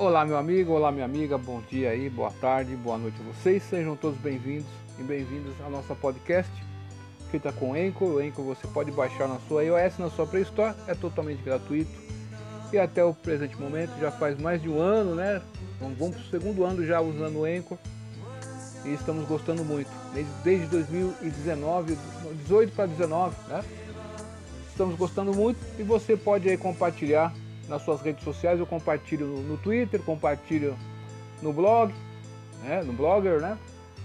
Olá meu amigo, olá minha amiga, bom dia aí, boa tarde, boa noite a vocês, sejam todos bem-vindos e bem-vindas à nossa podcast feita com Anchor, o Anchor você pode baixar na sua iOS, na sua Play Store, é totalmente gratuito. E até o presente momento já faz mais de um ano, né, vamos para o segundo ano já usando o Anchor. E estamos gostando muito, desde, desde 2019, 18 para 19, né, estamos gostando muito e você pode aí compartilhar nas suas redes sociais, eu compartilho no, Twitter, compartilho no blog, né, no Blogger, né?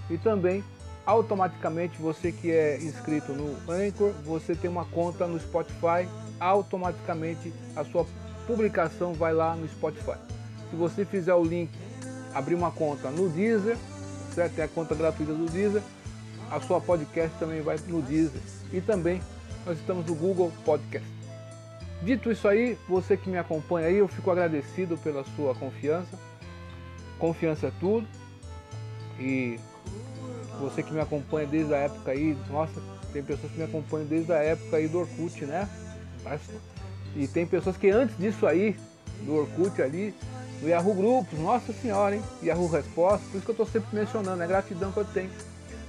E também automaticamente você que é inscrito no Anchor, você tem uma conta no Spotify, automaticamente a sua publicação vai lá no Spotify. Se você fizer o link, abrir uma conta no Deezer, certo? Tem a conta gratuita do Deezer, a sua podcast também vai no Deezer. E também nós estamos no Google Podcast. Dito isso aí, você que me acompanha aí, eu fico agradecido pela sua confiança. Confiança é tudo. E você que me acompanha desde a época aí, nossa, tem pessoas que me acompanham desde a época aí do Orkut, né? E tem pessoas que antes disso aí, do Orkut ali, do Yahoo Grupos, nossa senhora, hein? Yahoo Resposta, por isso que eu estou sempre mencionando, é gratidão que eu tenho.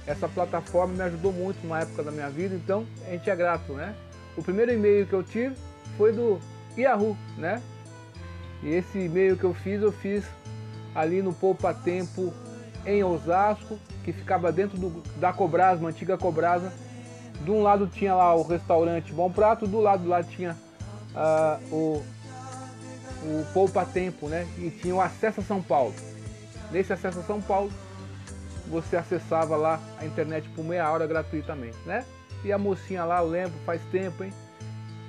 Essa plataforma me ajudou muito numa época da minha vida, então a gente é grato, né? O primeiro e-mail que eu tive foi do Yahoo, né? E esse e-mail que eu fiz, eu fiz ali no Poupa Tempo em Osasco, que ficava dentro do, da Cobrasa, uma antiga Cobrasa. De um lado tinha lá o restaurante Bom Prato, do lado lá tinha uh, o, o Poupa Tempo, né? E tinha o Acesso a São Paulo. Nesse Acesso a São Paulo, você acessava lá a internet por meia hora gratuitamente, né? E a mocinha lá, eu lembro, faz tempo, hein?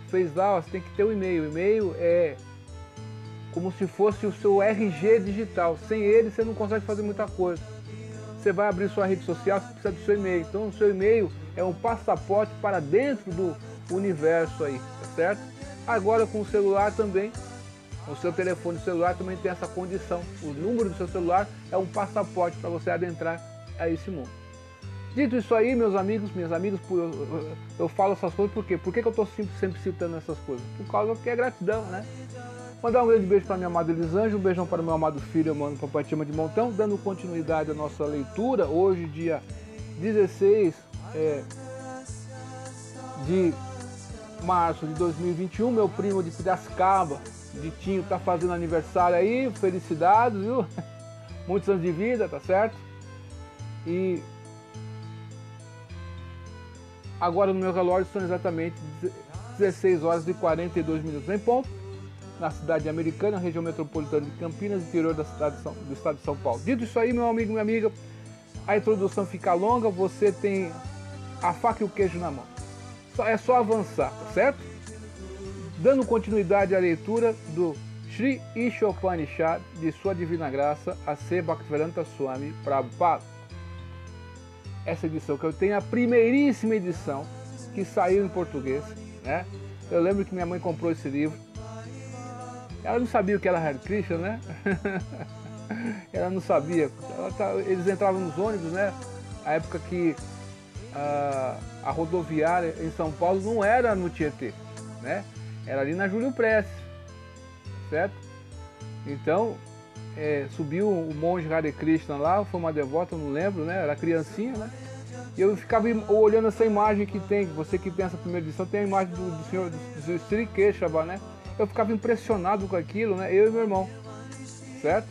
Fez lá, ó, você tem que ter o um e-mail. O e-mail é como se fosse o seu RG digital. Sem ele você não consegue fazer muita coisa. Você vai abrir sua rede social, você precisa do seu e-mail. Então o seu e-mail é um passaporte para dentro do universo aí, tá certo? Agora com o celular também, o seu telefone celular também tem essa condição. O número do seu celular é um passaporte para você adentrar a esse mundo. Dito isso aí, meus amigos, minhas amigas, eu, eu, falo essas coisas por quê? Por que, que eu estou sempre, sempre, citando essas coisas? Por causa que é gratidão, né? Mandar um grande beijo para minha amada Elisângela, um beijão para meu amado filho, mano, Papai Tima de Montão, dando continuidade à nossa leitura. Hoje, dia 16 é, de março de 2021, meu primo de Piracicaba, Ditinho, tá fazendo aniversário aí, felicidades, viu? Muitos anos de vida, tá certo? E Agora no meu relógio são exatamente 16 horas e 42 minutos em ponto, na cidade americana, região metropolitana de Campinas, interior da cidade São, do estado de São Paulo. Dito isso aí, meu amigo, minha amiga, a introdução fica longa, você tem a faca e o queijo na mão. É só avançar, tá certo? Dando continuidade à leitura do Sri Ishopanishad de Sua Divina Graça, a C. Bhaktivedanta Swami Prabhupada essa edição que eu tenho, a primeiríssima edição que saiu em português, né? Eu lembro que minha mãe comprou esse livro. Ela não sabia o que era Hare Krishna, né? Ela não sabia. Ela tá, eles entravam nos ônibus, né? A época que a, a rodoviária em São Paulo não era no Tietê, né? Era ali na Júlio Prestes, certo? Então, é, subiu o monge Hare Krishna lá, foi uma devota, não lembro, né? Era criancinha, né? E eu ficava olhando essa imagem que tem, você que tem essa primeira edição, tem a imagem do, do senhor do Sri Keshava, né? Eu ficava impressionado com aquilo, né? Eu e meu irmão, certo?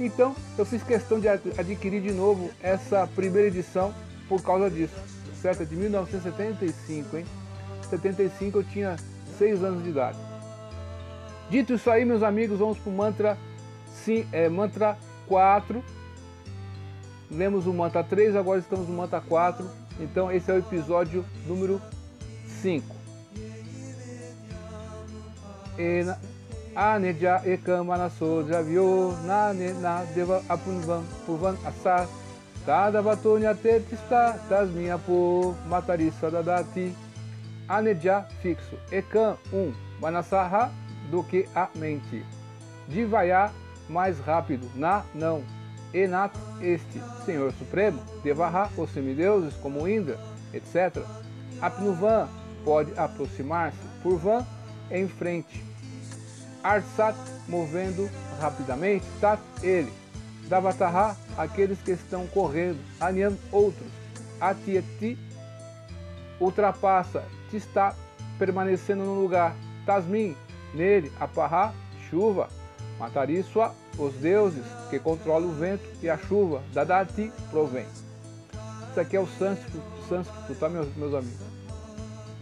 Então, eu fiz questão de adquirir de novo essa primeira edição por causa disso, certo? É de 1975, hein? 75 eu tinha 6 anos de idade. Dito isso aí, meus amigos, vamos para o mantra Sim, é mantra 4. Lemos o mantra 3, agora estamos no mantra 4. Então esse é o episódio número 5. Aneja ekamana sodra vyo na ne na deva apunvan purvan asar tada batonya tetista tasminha por matarissa dadati aneja fixo ekam um manasaha do que a mente divaya mais rápido, na não, Enat este, Senhor Supremo, Devará os semideuses como Indra, etc. Apnuvan pode aproximar-se, Purvan em frente. Arsat, movendo rapidamente, Tat, ele. Davataha, aqueles que estão correndo, Anyan, outros. Atieti, ultrapassa, está permanecendo no lugar. Tasmin, nele, Apará, chuva. Matariswa, os deuses que controlam o vento e a chuva. Dadati, provém. Isso aqui é o sânscrito, sânscrito tá, meus, meus amigos?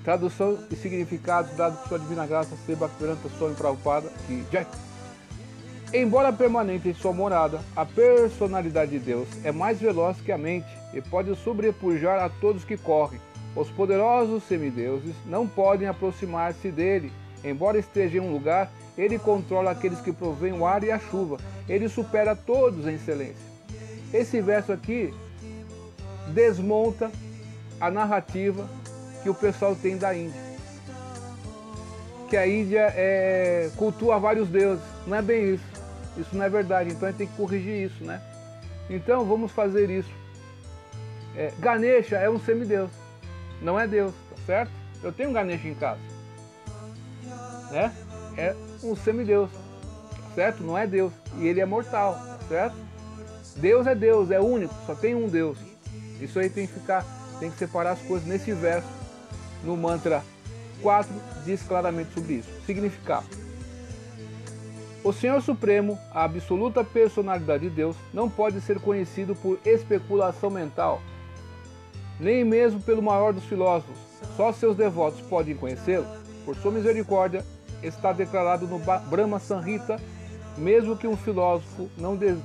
Tradução e significados dados por sua divina graça, Seba Granta Swami Prabhupada e Jack. Embora permanente em sua morada, a personalidade de Deus é mais veloz que a mente e pode sobrepujar a todos que correm. Os poderosos semideuses não podem aproximar-se dele. Embora esteja em um lugar, ele controla aqueles que provêm o ar e a chuva. Ele supera todos em excelência. Esse verso aqui desmonta a narrativa que o pessoal tem da Índia. Que a Índia é, cultua vários deuses. Não é bem isso. Isso não é verdade. Então a gente tem que corrigir isso, né? Então vamos fazer isso. É, Ganesha é um semideus. Não é Deus, tá certo? Eu tenho um Ganesha em casa. Né? É um semideus. Certo? Não é Deus. E ele é mortal, certo? Deus é Deus, é único, só tem um Deus. Isso aí tem que ficar, tem que separar as coisas nesse verso. No mantra 4 diz claramente sobre isso. Significado. O Senhor Supremo, a absoluta personalidade de Deus, não pode ser conhecido por especulação mental, nem mesmo pelo maior dos filósofos. Só seus devotos podem conhecê-lo. Por sua misericórdia, está declarado no Brahma Sanhita, mesmo que um filósofo não de...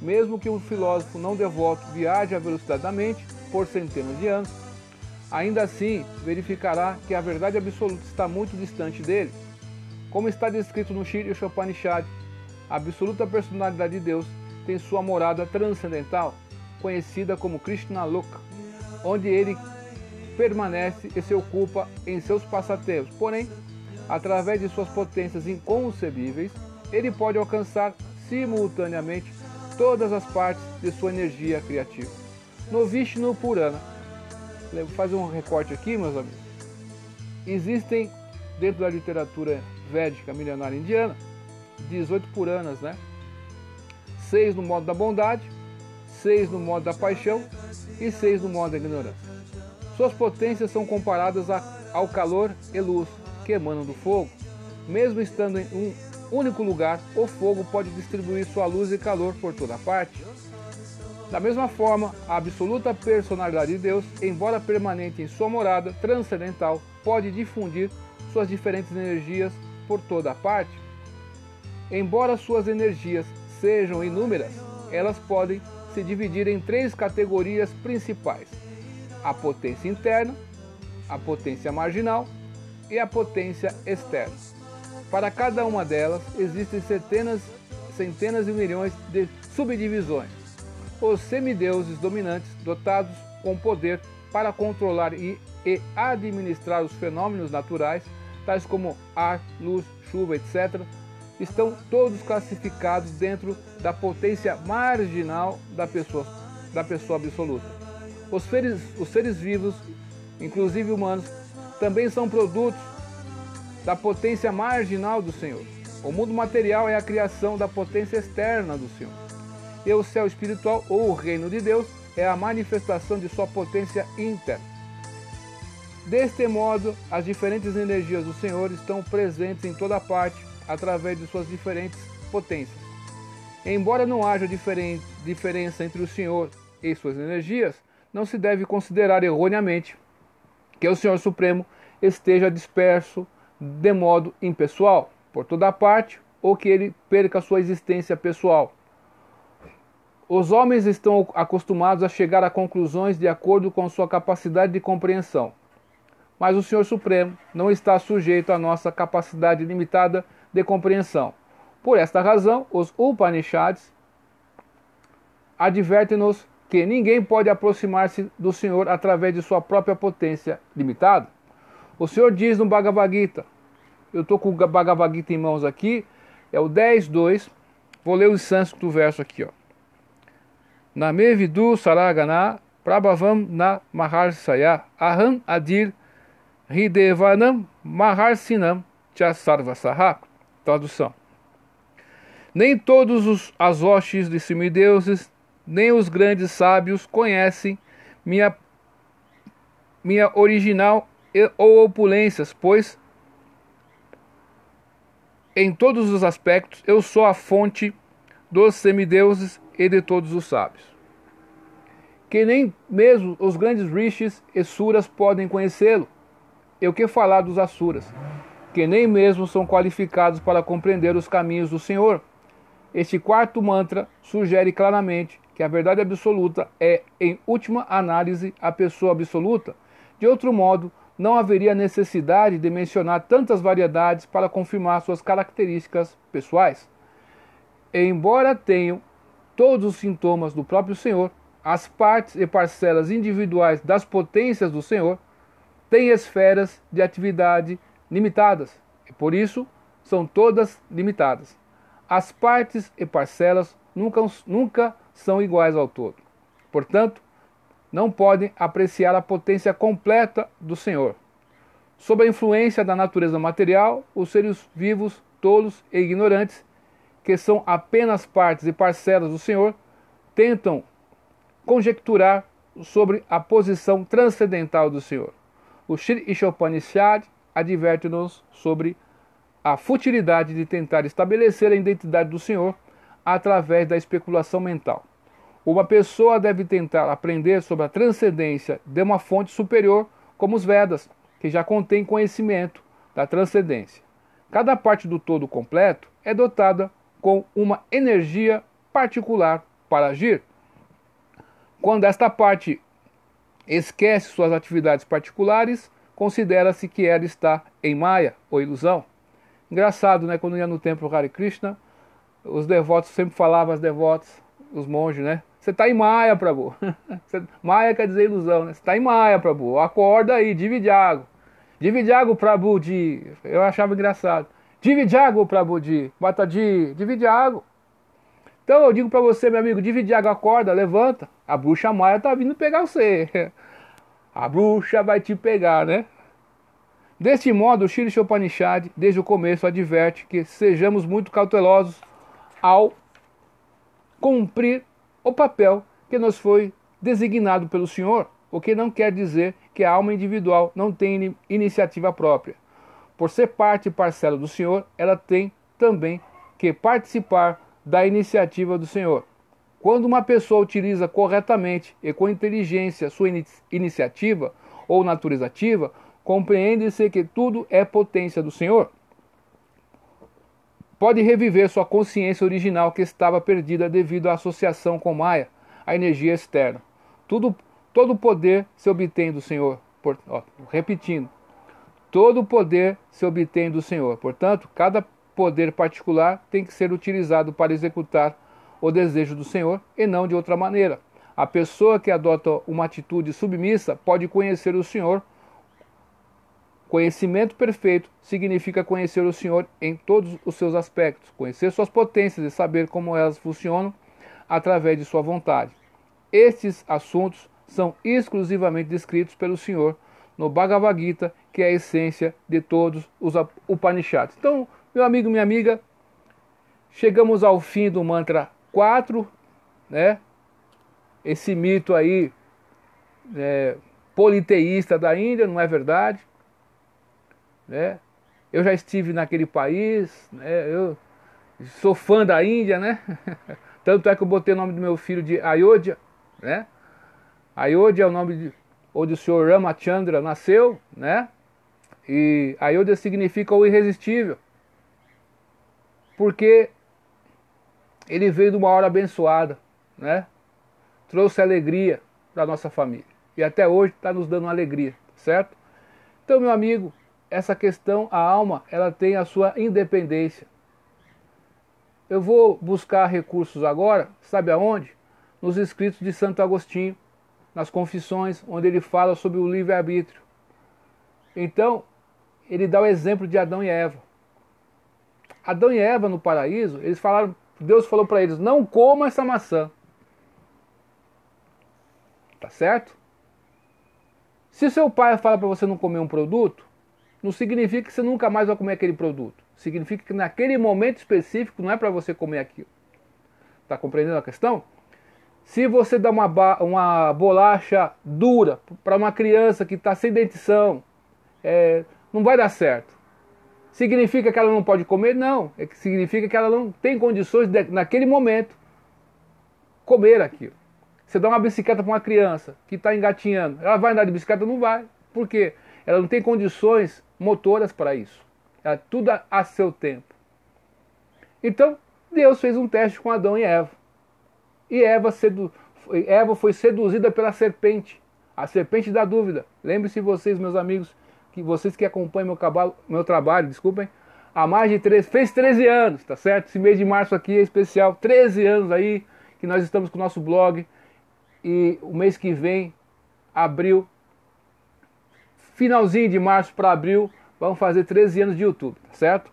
mesmo que um filósofo não devoto viaje à velocidade da mente por centenas de anos, ainda assim verificará que a verdade absoluta está muito distante dele. Como está descrito no Shri Upanishad, a absoluta personalidade de Deus tem sua morada transcendental, conhecida como Krishna Loka, onde ele permanece e se ocupa em seus passatempos. Porém, através de suas potências inconcebíveis, ele pode alcançar simultaneamente todas as partes de sua energia criativa. No Vishnu Purana, fazer um recorte aqui, meus amigos. Existem, dentro da literatura védica milenária indiana, 18 Puranas, né? Seis no modo da bondade, seis no modo da paixão e seis no modo da ignorância. Suas potências são comparadas ao calor e luz que emanam do fogo. Mesmo estando em um único lugar, o fogo pode distribuir sua luz e calor por toda parte. Da mesma forma, a absoluta personalidade de Deus, embora permanente em sua morada transcendental, pode difundir suas diferentes energias por toda parte. Embora suas energias sejam inúmeras, elas podem se dividir em três categorias principais: a potência interna, a potência marginal e a potência externa. Para cada uma delas existem centenas, centenas de milhões de subdivisões. Os semideuses dominantes, dotados com poder para controlar e, e administrar os fenômenos naturais, tais como ar, luz, chuva, etc., estão todos classificados dentro da potência marginal da pessoa, da pessoa absoluta. Os seres, os seres vivos, inclusive humanos, também são produtos da potência marginal do Senhor. O mundo material é a criação da potência externa do Senhor. E o céu espiritual, ou o reino de Deus, é a manifestação de sua potência interna. Deste modo, as diferentes energias do Senhor estão presentes em toda parte, através de suas diferentes potências. Embora não haja diferença entre o Senhor e suas energias, não se deve considerar erroneamente que o Senhor Supremo esteja disperso de modo impessoal por toda parte ou que ele perca sua existência pessoal. Os homens estão acostumados a chegar a conclusões de acordo com sua capacidade de compreensão. Mas o Senhor Supremo não está sujeito à nossa capacidade limitada de compreensão. Por esta razão, os Upanishads advertem-nos que ninguém pode aproximar-se do Senhor através de sua própria potência limitada. O Senhor diz no Bhagavad Gita, eu estou com o Bhagavad Gita em mãos aqui, é o 10.2, vou ler o sânscrito do verso aqui. Ó. Name vidu saragana prabhavam na maharsaya aham adir hidevanam maharsinam cha sarvasaha tradução. Nem todos os, as de semideuses, nem os grandes sábios conhecem minha, minha original ou opulências, pois em todos os aspectos eu sou a fonte dos semideuses e de todos os sábios. Que nem mesmo os grandes rishis e suras podem conhecê-lo. E o que falar dos asuras, que nem mesmo são qualificados para compreender os caminhos do Senhor. Este quarto mantra sugere claramente que a verdade absoluta é, em última análise, a pessoa absoluta. De outro modo, não haveria necessidade de mencionar tantas variedades para confirmar suas características pessoais. Embora tenham todos os sintomas do próprio Senhor, as partes e parcelas individuais das potências do Senhor têm esferas de atividade limitadas e por isso são todas limitadas. As partes e parcelas nunca, nunca são iguais ao todo. Portanto, não podem apreciar a potência completa do Senhor. Sob a influência da natureza material, os seres vivos, tolos e ignorantes, que são apenas partes e parcelas do Senhor, tentam conjecturar sobre a posição transcendental do Senhor. O Shri Ishopanishad adverte-nos sobre a futilidade de tentar estabelecer a identidade do Senhor através da especulação mental. Uma pessoa deve tentar aprender sobre a transcendência de uma fonte superior, como os Vedas, que já contém conhecimento da transcendência. Cada parte do todo completo é dotada com uma energia particular para agir. Quando esta parte esquece suas atividades particulares, considera-se que ela está em Maya, ou ilusão. Engraçado, né? Quando ia no templo Hare Krishna, os devotos sempre falavam as devotas, os monges, né? Você está em Maia, Prabhu. Maia quer dizer ilusão, né? Você está em Maia, Prabhu. Acorda aí, divide água. Divide água, Prabhu, de... Eu achava engraçado. Divide água, Prabhu, de... de... Divide água. Então eu digo para você, meu amigo, divide água, acorda, levanta. A bruxa Maia está vindo pegar você. A bruxa vai te pegar, né? Deste modo, o Shri Upanishad, desde o começo, adverte que sejamos muito cautelosos ao cumprir o papel que nos foi designado pelo Senhor, o que não quer dizer que a alma individual não tem iniciativa própria. Por ser parte e parcela do Senhor, ela tem também que participar da iniciativa do Senhor. Quando uma pessoa utiliza corretamente e com inteligência sua iniciativa ou natureza ativa, compreende-se que tudo é potência do Senhor pode reviver sua consciência original que estava perdida devido à associação com Maia, a energia externa. Tudo, todo poder se obtém do Senhor. Por, ó, repetindo, todo poder se obtém do Senhor. Portanto, cada poder particular tem que ser utilizado para executar o desejo do Senhor e não de outra maneira. A pessoa que adota uma atitude submissa pode conhecer o Senhor Conhecimento perfeito significa conhecer o Senhor em todos os seus aspectos, conhecer suas potências e saber como elas funcionam através de sua vontade. Estes assuntos são exclusivamente descritos pelo Senhor no Bhagavad Gita, que é a essência de todos os Upanishads. Então, meu amigo, minha amiga, chegamos ao fim do mantra 4, né? Esse mito aí é, politeísta da Índia, não é verdade? Né? Eu já estive naquele país, né? Eu sou fã da Índia, né? Tanto é que eu botei o nome do meu filho de Ayodhya, né? Ayodhya é o nome de, onde o senhor Ramachandra nasceu, né? E Ayodhya significa o irresistível. Porque ele veio de uma hora abençoada, né? Trouxe alegria para nossa família. E até hoje está nos dando alegria, certo? Então, meu amigo, essa questão, a alma, ela tem a sua independência. Eu vou buscar recursos agora, sabe aonde? Nos escritos de Santo Agostinho, nas confissões, onde ele fala sobre o livre-arbítrio. Então, ele dá o exemplo de Adão e Eva. Adão e Eva no paraíso, eles falaram, Deus falou para eles: não coma essa maçã. Tá certo? Se seu pai fala para você não comer um produto, não significa que você nunca mais vai comer aquele produto. significa que naquele momento específico não é para você comer aquilo. Está compreendendo a questão? Se você dá uma, uma bolacha dura para uma criança que está sem dentição, é, não vai dar certo. Significa que ela não pode comer? Não. É que significa que ela não tem condições de, naquele momento comer aquilo. Você dá uma bicicleta para uma criança que está engatinhando, ela vai andar de bicicleta? Não vai. Por quê? Ela não tem condições motoras para isso. Ela, tudo a, a seu tempo. Então, Deus fez um teste com Adão e Eva. E Eva, sedu... Eva foi seduzida pela serpente, a serpente da dúvida. Lembre-se vocês, meus amigos, que vocês que acompanham meu, cabalo, meu trabalho, desculpem, há mais de 13, fez 13 anos, tá certo? Esse mês de março aqui é especial, 13 anos aí que nós estamos com o nosso blog e o mês que vem, abril, finalzinho de março para abril, vamos fazer 13 anos de YouTube, tá certo?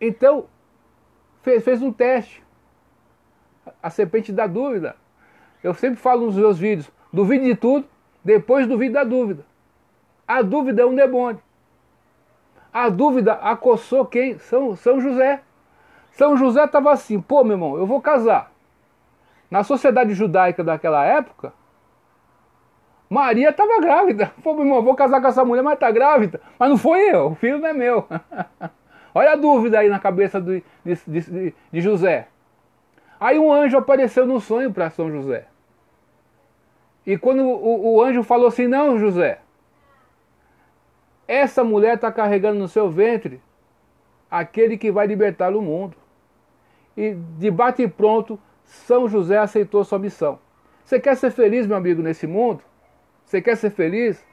Então, fez, fez um teste. A serpente da dúvida. Eu sempre falo nos meus vídeos, duvide de tudo, depois duvide da dúvida. A dúvida é um demônio. A dúvida acossou quem? São, São José. São José estava assim, pô meu irmão, eu vou casar. Na sociedade judaica daquela época, Maria estava grávida. Pô, meu irmão, vou casar com essa mulher, mas está grávida. Mas não foi eu, o filho não é meu. Olha a dúvida aí na cabeça de, de, de, de José. Aí um anjo apareceu no sonho para São José. E quando o, o, anjo falou assim: Não, José, essa mulher está carregando no seu ventre aquele que vai libertar o mundo. E de bate pronto, São José aceitou sua missão. Você quer ser feliz, meu amigo, nesse mundo? Você quer ser feliz?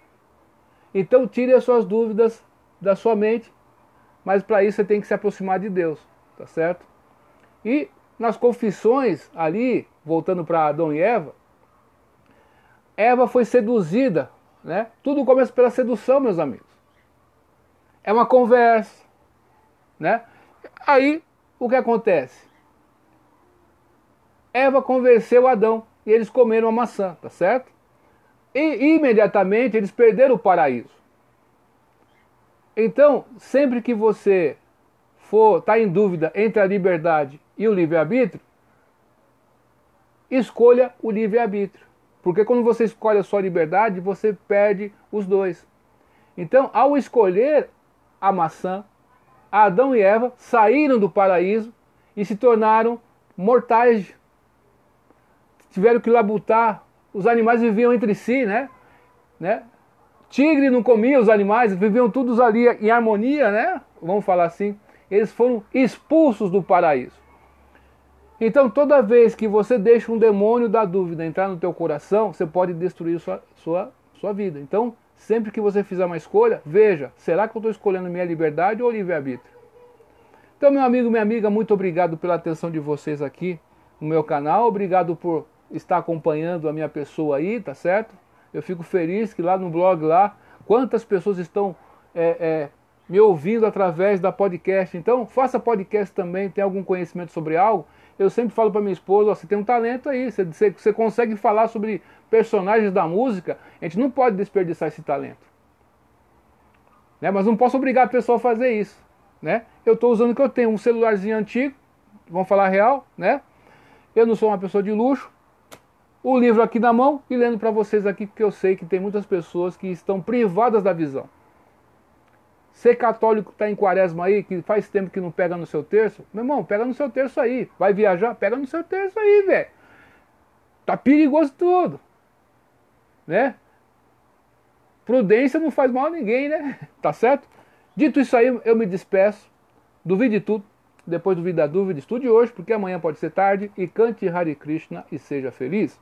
Então tire as suas dúvidas da sua mente, mas para isso você tem que se aproximar de Deus, tá certo? E nas confissões ali, voltando para Adão e Eva, Eva foi seduzida, né? Tudo começa pela sedução, meus amigos. É uma conversa, né? Aí o que acontece? Eva convenceu Adão e eles comeram a maçã, tá certo? E imediatamente eles perderam o paraíso. Então, sempre que você for tá em dúvida entre a liberdade e o livre-arbítrio, escolha o livre-arbítrio. Porque quando você escolhe a sua liberdade, você perde os dois. Então, ao escolher a maçã, Adão e Eva saíram do paraíso e se tornaram mortais. Tiveram que labutar os animais viviam entre si, né? né? Tigre não comia os animais, viviam todos ali em harmonia, né? Vamos falar assim. Eles foram expulsos do paraíso. Então, toda vez que você deixa um demônio da dúvida entrar no teu coração, você pode destruir sua, sua, sua vida. Então, sempre que você fizer uma escolha, veja, será que eu estou escolhendo minha liberdade ou livre-arbítrio? Então, meu amigo, minha amiga, muito obrigado pela atenção de vocês aqui no meu canal. Obrigado por está acompanhando a minha pessoa aí, tá certo? Eu fico feliz que lá no blog lá, quantas pessoas estão é, é, me ouvindo através da podcast. Então, faça podcast também, tem algum conhecimento sobre algo. Eu sempre falo para minha esposa, você tem um talento aí, você, você, você consegue falar sobre personagens da música, a gente não pode desperdiçar esse talento. Né? Mas não posso obrigar a pessoa a fazer isso. Né? Eu estou usando o que eu tenho, um celularzinho antigo, vamos falar real, né? Eu não sou uma pessoa de luxo, o livro aqui na mão e lendo para vocês aqui, porque eu sei que tem muitas pessoas que estão privadas da visão. Ser católico está em quaresma aí, que faz tempo que não pega no seu terço, meu irmão, pega no seu terço aí. Vai viajar? Pega no seu terço aí, velho. Tá perigoso tudo. Né? Prudência não faz mal a ninguém, né? Tá certo? Dito isso aí, eu me despeço. Duvide tudo. Depois duvide da dúvida, estude hoje, porque amanhã pode ser tarde. E cante Hare Krishna e seja feliz.